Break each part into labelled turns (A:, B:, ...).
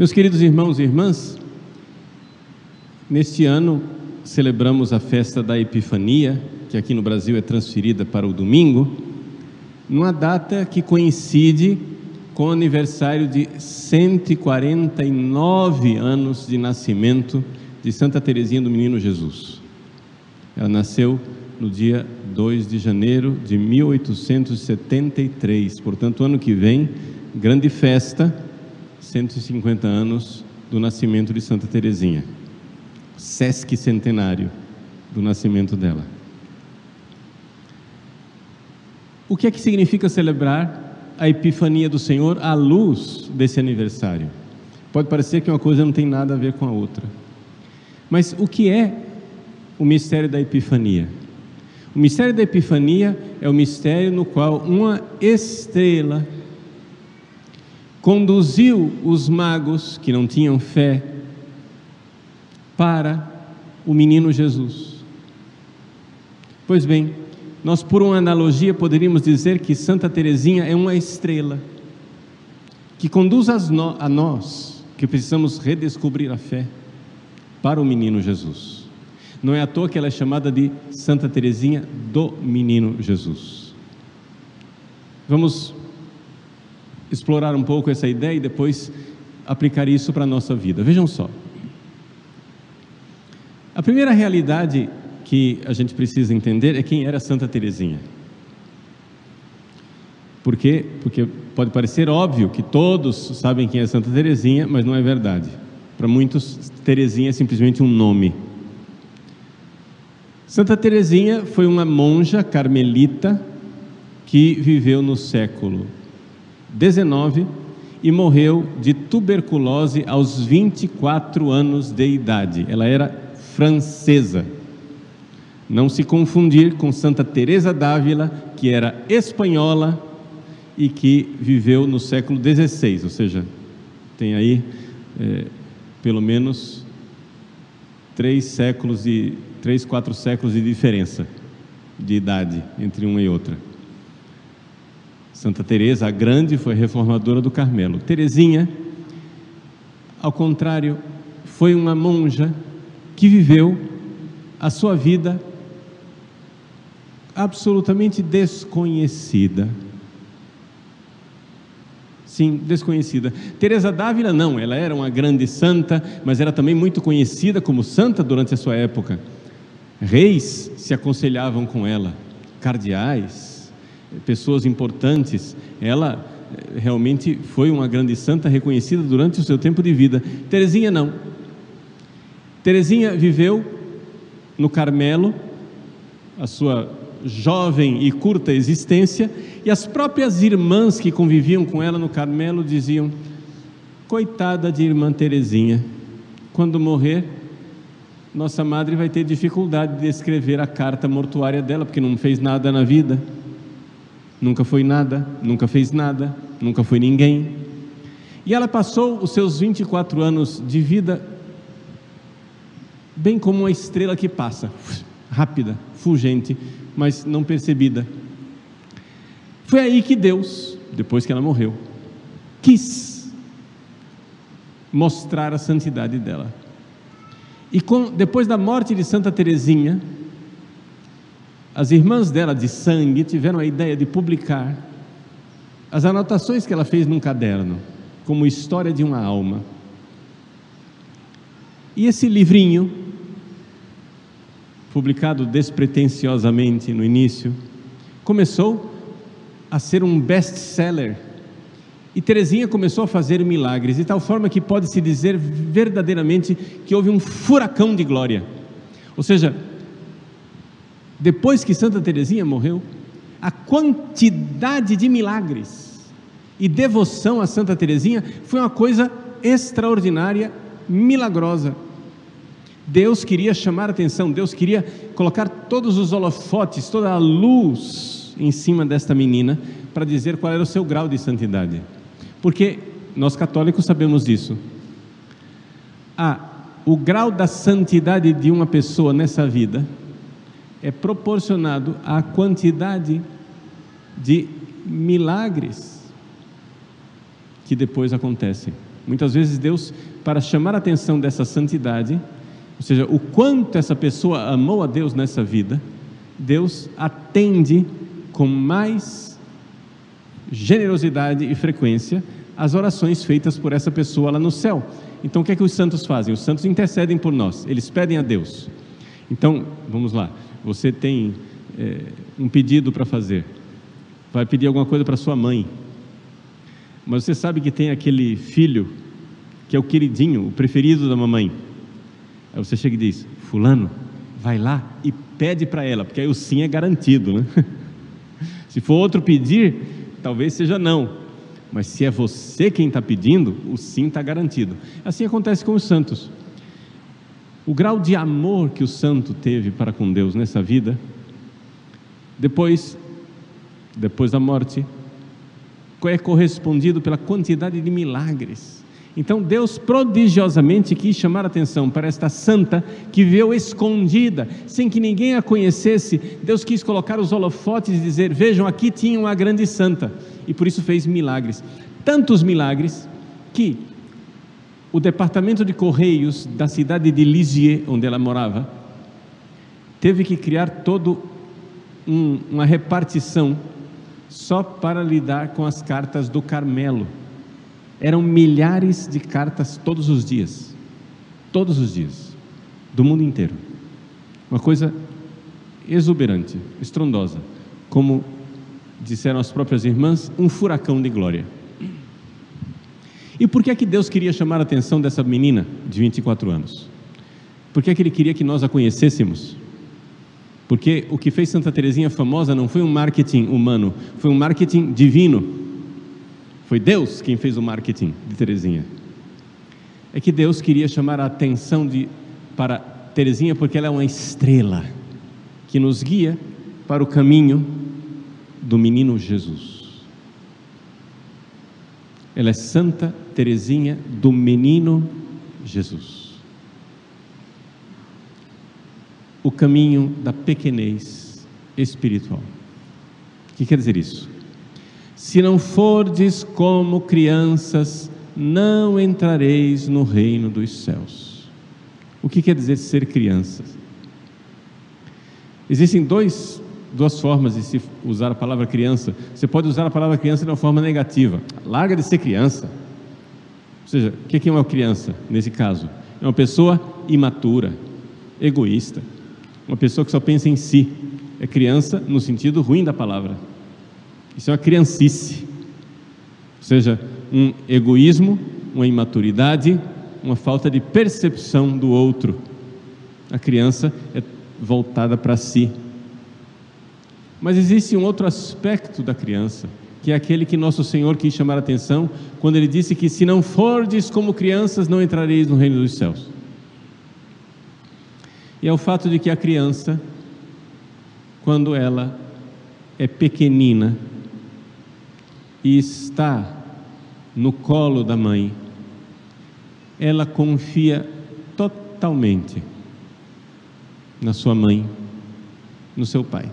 A: Meus queridos irmãos e irmãs, neste ano celebramos a festa da Epifania, que aqui no Brasil é transferida para o domingo, numa data que coincide com o aniversário de 149 anos de nascimento de Santa Teresinha do Menino Jesus. Ela nasceu no dia 2 de janeiro de 1873, portanto, ano que vem, grande festa, 150 anos do nascimento de Santa Teresinha. Sesc centenário do nascimento dela. O que é que significa celebrar a Epifania do Senhor à luz desse aniversário? Pode parecer que uma coisa não tem nada a ver com a outra. Mas o que é o mistério da Epifania? O mistério da Epifania é o mistério no qual uma estrela conduziu os magos que não tinham fé para o menino Jesus. Pois bem, nós por uma analogia poderíamos dizer que Santa Teresinha é uma estrela que conduz a nós que precisamos redescobrir a fé para o menino Jesus. Não é à toa que ela é chamada de Santa Teresinha do Menino Jesus. Vamos explorar um pouco essa ideia e depois aplicar isso para a nossa vida. Vejam só. A primeira realidade que a gente precisa entender é quem era Santa Teresinha. Por quê? Porque pode parecer óbvio que todos sabem quem é Santa Teresinha, mas não é verdade. Para muitos, Teresinha é simplesmente um nome. Santa Teresinha foi uma monja carmelita que viveu no século 19 e morreu de tuberculose aos 24 anos de idade. Ela era francesa. Não se confundir com Santa Teresa d'Ávila, que era espanhola e que viveu no século XVI, ou seja, tem aí é, pelo menos três séculos e três, quatro séculos de diferença de idade entre uma e outra. Santa Teresa, a grande, foi reformadora do Carmelo. Teresinha, ao contrário, foi uma monja que viveu a sua vida absolutamente desconhecida. Sim, desconhecida. Teresa d'Ávila não, ela era uma grande santa, mas era também muito conhecida como santa durante a sua época. Reis se aconselhavam com ela, cardeais, pessoas importantes. Ela eh, realmente foi uma grande santa reconhecida durante o seu tempo de vida. Terezinha não. Terezinha viveu no Carmelo a sua jovem e curta existência e as próprias irmãs que conviviam com ela no Carmelo diziam: "Coitada de irmã Terezinha, quando morrer, nossa madre vai ter dificuldade de escrever a carta mortuária dela, porque não fez nada na vida." Nunca foi nada, nunca fez nada, nunca foi ninguém. E ela passou os seus 24 anos de vida bem como uma estrela que passa, rápida, fulgente, mas não percebida. Foi aí que Deus, depois que ela morreu, quis mostrar a santidade dela. E com, depois da morte de Santa Teresinha, as irmãs dela de sangue tiveram a ideia de publicar as anotações que ela fez num caderno, como história de uma alma. E esse livrinho, publicado despretensiosamente no início, começou a ser um best-seller. E Terezinha começou a fazer milagres, de tal forma que pode-se dizer verdadeiramente que houve um furacão de glória. Ou seja, depois que Santa Teresinha morreu, a quantidade de milagres e devoção a Santa Teresinha foi uma coisa extraordinária, milagrosa. Deus queria chamar a atenção, Deus queria colocar todos os holofotes, toda a luz em cima desta menina para dizer qual era o seu grau de santidade. Porque nós católicos sabemos disso. Ah, o grau da santidade de uma pessoa nessa vida é proporcionado à quantidade de milagres que depois acontecem. Muitas vezes Deus, para chamar a atenção dessa santidade, ou seja, o quanto essa pessoa amou a Deus nessa vida, Deus atende com mais generosidade e frequência as orações feitas por essa pessoa lá no céu. Então, o que é que os santos fazem? Os santos intercedem por nós, eles pedem a Deus. Então, vamos lá, você tem é, um pedido para fazer, vai pedir alguma coisa para sua mãe, mas você sabe que tem aquele filho que é o queridinho, o preferido da mamãe. Aí você chega e diz: Fulano, vai lá e pede para ela, porque aí o sim é garantido, né? Se for outro pedir, talvez seja não, mas se é você quem está pedindo, o sim está garantido. Assim acontece com os santos. O grau de amor que o santo teve para com Deus nessa vida, depois, depois da morte, é correspondido pela quantidade de milagres. Então Deus prodigiosamente quis chamar a atenção para esta santa que viveu escondida, sem que ninguém a conhecesse. Deus quis colocar os holofotes e dizer: Vejam, aqui tinha uma grande santa, e por isso fez milagres. Tantos milagres que o departamento de correios da cidade de Lisieux, onde ela morava, teve que criar todo um, uma repartição só para lidar com as cartas do Carmelo. Eram milhares de cartas todos os dias, todos os dias, do mundo inteiro. Uma coisa exuberante, estrondosa, como disseram as próprias irmãs, um furacão de glória. E por que é que Deus queria chamar a atenção dessa menina de 24 anos? Por que é que ele queria que nós a conhecêssemos? Porque o que fez Santa Teresinha famosa não foi um marketing humano, foi um marketing divino. Foi Deus quem fez o marketing de Teresinha. É que Deus queria chamar a atenção de, para Teresinha porque ela é uma estrela que nos guia para o caminho do menino Jesus. Ela é Santa Teresinha do menino Jesus. o caminho da pequenez espiritual. O que quer dizer isso? Se não fordes como crianças, não entrareis no reino dos céus. O que quer dizer ser criança? Existem dois, duas formas de se usar a palavra criança. Você pode usar a palavra criança de uma forma negativa. Larga de ser criança. Ou seja, o que é uma criança nesse caso? É uma pessoa imatura, egoísta, uma pessoa que só pensa em si. É criança no sentido ruim da palavra. Isso é uma criancice. Ou seja, um egoísmo, uma imaturidade, uma falta de percepção do outro. A criança é voltada para si. Mas existe um outro aspecto da criança, que é aquele que nosso Senhor quis chamar a atenção quando ele disse que se não fordes como crianças, não entrareis no reino dos céus e é o fato de que a criança, quando ela é pequenina e está no colo da mãe, ela confia totalmente na sua mãe, no seu pai.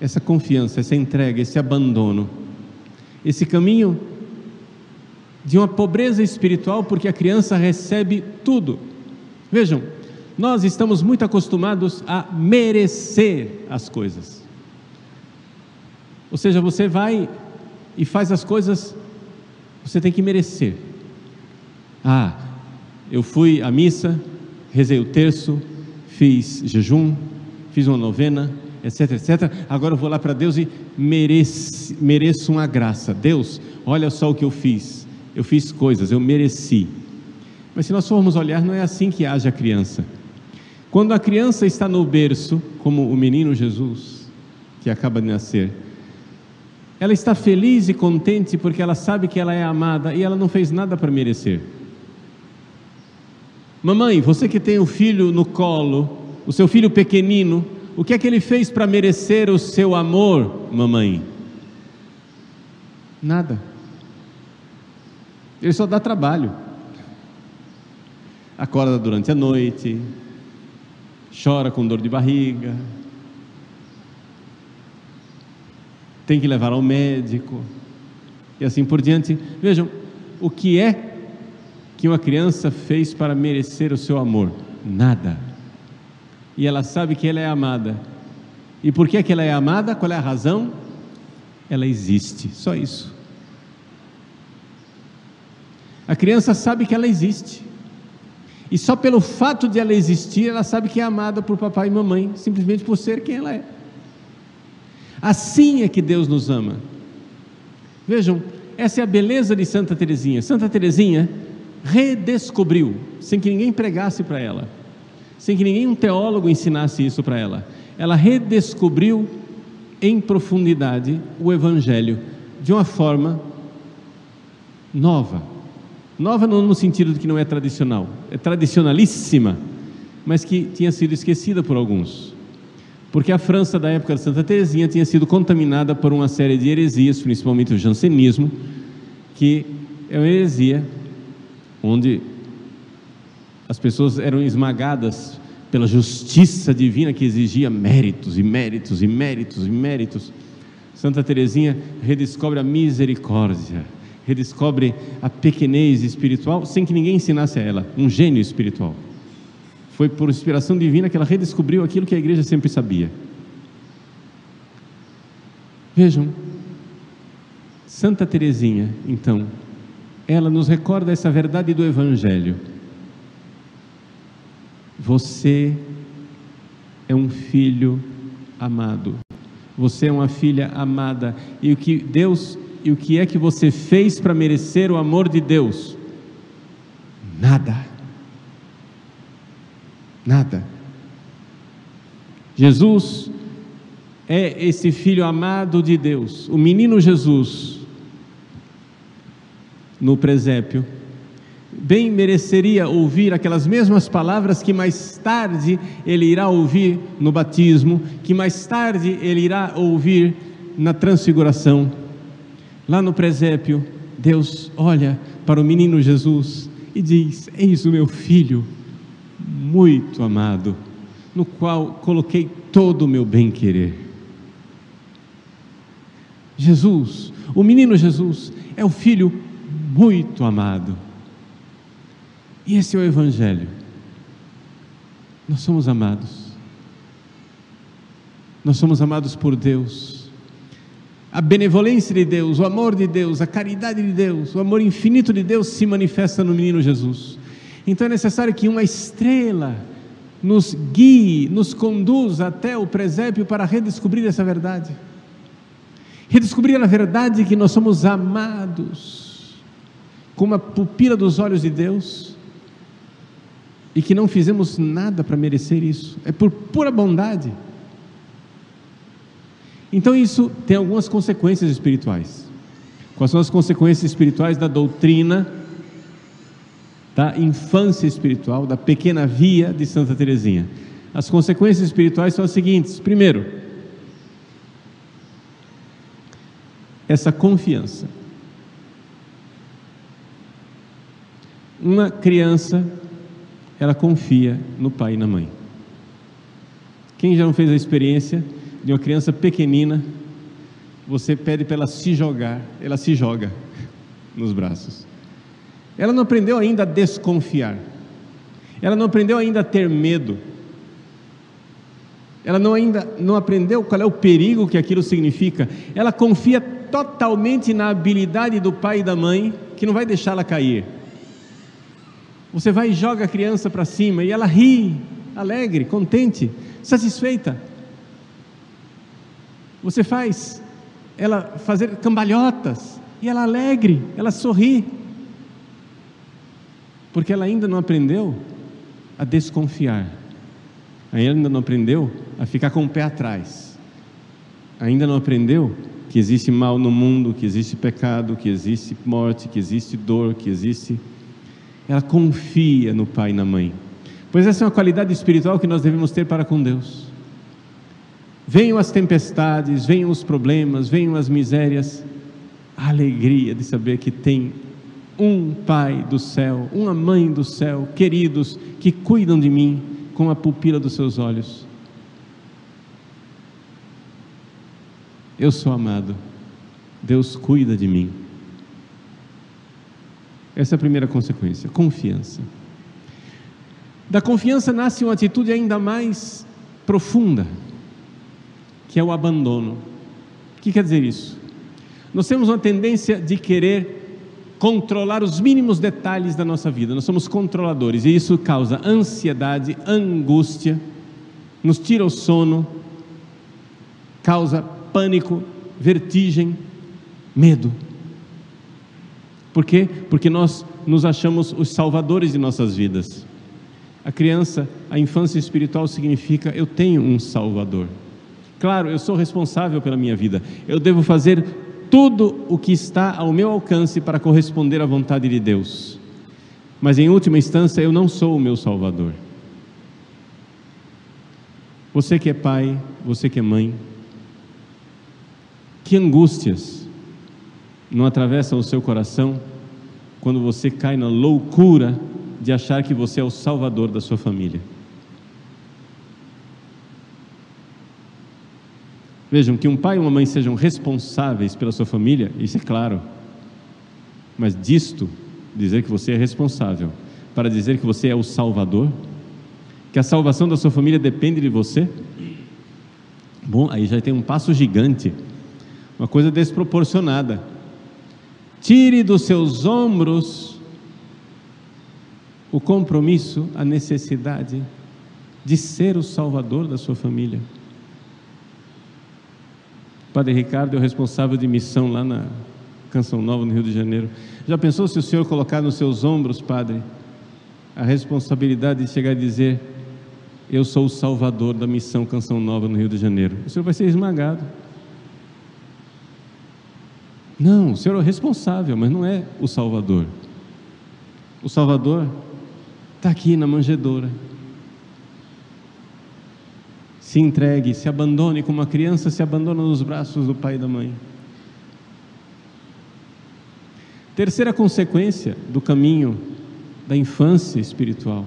A: Essa confiança, essa entrega, esse abandono, esse caminho de uma pobreza espiritual, porque a criança recebe tudo. Vejam, nós estamos muito acostumados a merecer as coisas. Ou seja, você vai e faz as coisas, você tem que merecer. Ah, eu fui à missa, rezei o terço, fiz jejum, fiz uma novena, etc, etc. Agora eu vou lá para Deus e mereço, mereço uma graça. Deus, olha só o que eu fiz. Eu fiz coisas, eu mereci. Mas se nós formos olhar, não é assim que age a criança. Quando a criança está no berço, como o menino Jesus, que acaba de nascer, ela está feliz e contente porque ela sabe que ela é amada e ela não fez nada para merecer. Mamãe, você que tem o filho no colo, o seu filho pequenino, o que é que ele fez para merecer o seu amor, mamãe? Nada. Ele só dá trabalho. Acorda durante a noite, chora com dor de barriga, tem que levar ao médico e assim por diante. Vejam, o que é que uma criança fez para merecer o seu amor? Nada. E ela sabe que ela é amada. E por que, que ela é amada? Qual é a razão? Ela existe, só isso. A criança sabe que ela existe. E só pelo fato de ela existir, ela sabe que é amada por papai e mamãe, simplesmente por ser quem ela é. Assim é que Deus nos ama. Vejam, essa é a beleza de Santa Teresinha. Santa Teresinha redescobriu, sem que ninguém pregasse para ela, sem que nenhum teólogo ensinasse isso para ela. Ela redescobriu em profundidade o evangelho de uma forma nova. Nova não no sentido de que não é tradicional, é tradicionalíssima, mas que tinha sido esquecida por alguns. Porque a França da época de Santa Teresinha tinha sido contaminada por uma série de heresias, principalmente o jansenismo, que é uma heresia onde as pessoas eram esmagadas pela justiça divina que exigia méritos e méritos e méritos e méritos. Santa Teresinha redescobre a misericórdia redescobre a pequenez espiritual sem que ninguém ensinasse a ela, um gênio espiritual. Foi por inspiração divina que ela redescobriu aquilo que a igreja sempre sabia. Vejam, Santa Teresinha, então, ela nos recorda essa verdade do Evangelho. Você é um filho amado. Você é uma filha amada. E o que Deus e o que é que você fez para merecer o amor de Deus? Nada. Nada. Jesus é esse filho amado de Deus, o menino Jesus, no presépio, bem mereceria ouvir aquelas mesmas palavras que mais tarde ele irá ouvir no batismo, que mais tarde ele irá ouvir na transfiguração Lá no presépio, Deus olha para o menino Jesus e diz: Eis o meu filho, muito amado, no qual coloquei todo o meu bem-querer. Jesus, o menino Jesus, é o filho muito amado. E esse é o Evangelho. Nós somos amados. Nós somos amados por Deus a benevolência de Deus, o amor de Deus, a caridade de Deus, o amor infinito de Deus se manifesta no menino Jesus. Então é necessário que uma estrela nos guie, nos conduza até o presépio para redescobrir essa verdade. Redescobrir a verdade que nós somos amados com uma pupila dos olhos de Deus e que não fizemos nada para merecer isso, é por pura bondade. Então isso tem algumas consequências espirituais. Quais são as consequências espirituais da doutrina da infância espiritual, da pequena via de Santa Teresinha? As consequências espirituais são as seguintes: primeiro, essa confiança. Uma criança, ela confia no pai e na mãe. Quem já não fez a experiência de uma criança pequenina, você pede para ela se jogar, ela se joga nos braços. Ela não aprendeu ainda a desconfiar. Ela não aprendeu ainda a ter medo. Ela não ainda não aprendeu qual é o perigo que aquilo significa. Ela confia totalmente na habilidade do pai e da mãe, que não vai deixá-la cair. Você vai e joga a criança para cima e ela ri, alegre, contente, satisfeita. Você faz ela fazer cambalhotas e ela alegre, ela sorri. Porque ela ainda não aprendeu a desconfiar. Ainda não aprendeu a ficar com o pé atrás. Ainda não aprendeu que existe mal no mundo, que existe pecado, que existe morte, que existe dor, que existe. Ela confia no pai e na mãe. Pois essa é uma qualidade espiritual que nós devemos ter para com Deus. Venham as tempestades, venham os problemas, venham as misérias, a alegria de saber que tem um Pai do céu, uma Mãe do céu, queridos, que cuidam de mim com a pupila dos seus olhos. Eu sou amado, Deus cuida de mim. Essa é a primeira consequência, confiança. Da confiança nasce uma atitude ainda mais profunda, que é o abandono. O que quer dizer isso? Nós temos uma tendência de querer controlar os mínimos detalhes da nossa vida. Nós somos controladores e isso causa ansiedade, angústia, nos tira o sono, causa pânico, vertigem, medo. Por quê? Porque nós nos achamos os salvadores de nossas vidas. A criança, a infância espiritual significa eu tenho um Salvador. Claro, eu sou responsável pela minha vida. Eu devo fazer tudo o que está ao meu alcance para corresponder à vontade de Deus. Mas em última instância, eu não sou o meu Salvador. Você que é pai, você que é mãe, que angústias não atravessam o seu coração quando você cai na loucura de achar que você é o salvador da sua família. Vejam, que um pai e uma mãe sejam responsáveis pela sua família, isso é claro. Mas disto, dizer que você é responsável, para dizer que você é o salvador, que a salvação da sua família depende de você, bom, aí já tem um passo gigante, uma coisa desproporcionada. Tire dos seus ombros o compromisso, a necessidade de ser o salvador da sua família. Padre Ricardo é o responsável de missão lá na Canção Nova, no Rio de Janeiro. Já pensou se o Senhor colocar nos seus ombros, Padre, a responsabilidade de chegar e dizer: Eu sou o salvador da missão Canção Nova no Rio de Janeiro? O Senhor vai ser esmagado. Não, o Senhor é o responsável, mas não é o salvador. O salvador está aqui na manjedoura. Se entregue, se abandone como uma criança se abandona nos braços do pai e da mãe. Terceira consequência do caminho da infância espiritual,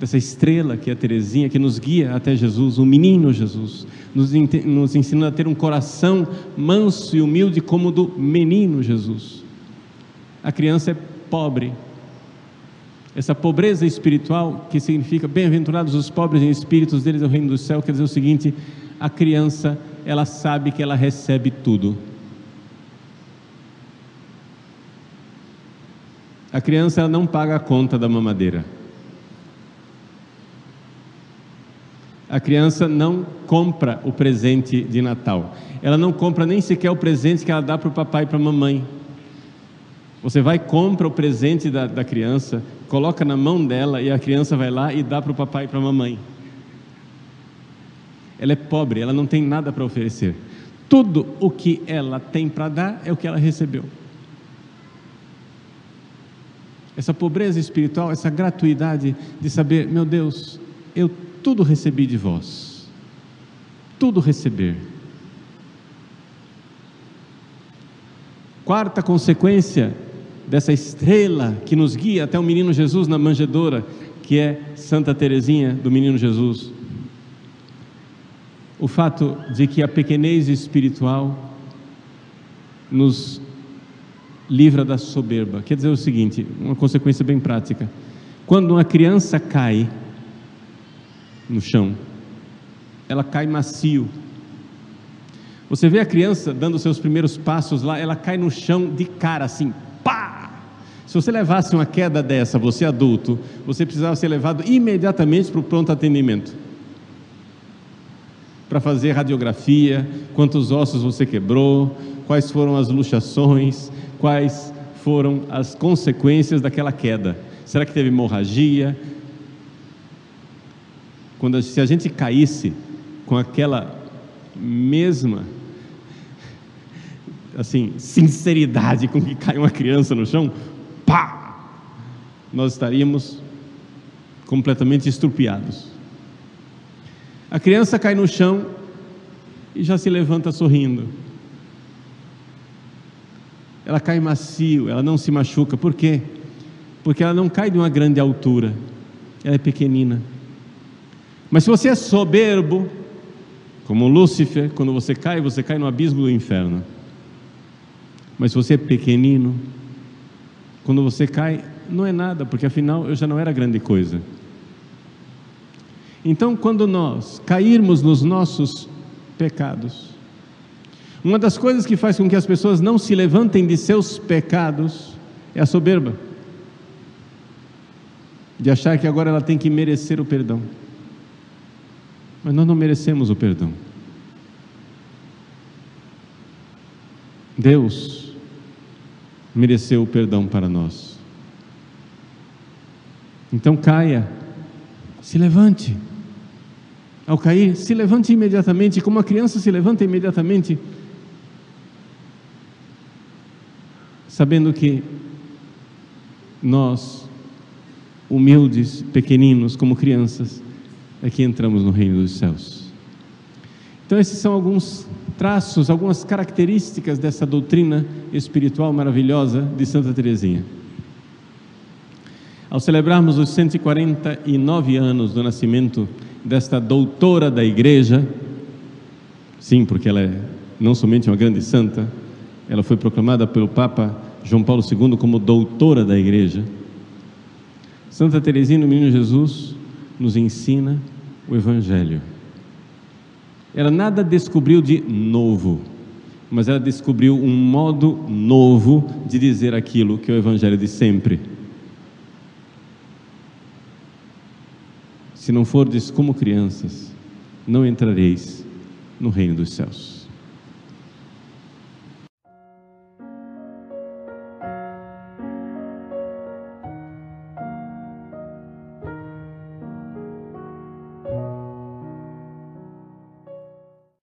A: dessa estrela que é a Terezinha, que nos guia até Jesus, o menino Jesus, nos, nos ensina a ter um coração manso e humilde como o do menino Jesus. A criança é pobre, essa pobreza espiritual, que significa bem-aventurados os pobres em espíritos, deles é o reino do céu, quer dizer o seguinte: a criança, ela sabe que ela recebe tudo. A criança ela não paga a conta da mamadeira. A criança não compra o presente de Natal. Ela não compra nem sequer o presente que ela dá para o papai e para a mamãe. Você vai compra o presente da, da criança, coloca na mão dela e a criança vai lá e dá para o papai e para a mamãe. Ela é pobre, ela não tem nada para oferecer. Tudo o que ela tem para dar é o que ela recebeu. Essa pobreza espiritual, essa gratuidade de saber, meu Deus, eu tudo recebi de vós. Tudo receber. Quarta consequência dessa estrela que nos guia até o menino Jesus na manjedoura, que é Santa Teresinha do menino Jesus. O fato de que a pequenez espiritual nos livra da soberba. Quer dizer o seguinte, uma consequência bem prática. Quando uma criança cai no chão, ela cai macio. Você vê a criança dando seus primeiros passos lá, ela cai no chão de cara assim, se você levasse uma queda dessa, você adulto, você precisava ser levado imediatamente para o pronto atendimento. Para fazer radiografia, quantos ossos você quebrou, quais foram as luxações, quais foram as consequências daquela queda. Será que teve hemorragia? Quando se a gente caísse com aquela mesma assim, sinceridade com que cai uma criança no chão, pá, nós estaríamos completamente estrupiados. A criança cai no chão e já se levanta sorrindo. Ela cai macio, ela não se machuca. Por quê? Porque ela não cai de uma grande altura, ela é pequenina. Mas se você é soberbo, como Lúcifer, quando você cai, você cai no abismo do inferno. Mas se você é pequenino, Quando você cai, não é nada, porque afinal eu já não era grande coisa. Então, quando nós cairmos nos nossos pecados, uma das coisas que faz com que as pessoas não se levantem de seus pecados é a soberba, de achar que agora ela tem que merecer o perdão. Mas nós não merecemos o perdão. Deus mereceu o perdão para nós. Então caia, se levante. Ao cair, se levante imediatamente, como a criança se levanta imediatamente, sabendo que nós, humildes, pequeninos, como crianças, é que entramos no reino dos céus. Então, esses são alguns traços, algumas características dessa doutrina espiritual maravilhosa de Santa Teresinha. Ao celebrarmos os 149 anos do nascimento desta doutora da igreja, sim, porque ela é não somente uma grande santa, ela foi proclamada pelo Papa João Paulo II como doutora da igreja. Santa Teresinha, no Menino Jesus, nos ensina o Evangelho. Ela nada descobriu de novo, mas ela descobriu um modo novo de dizer aquilo que é o Evangelho de sempre. Se não fordes como crianças, não entrareis no reino dos céus.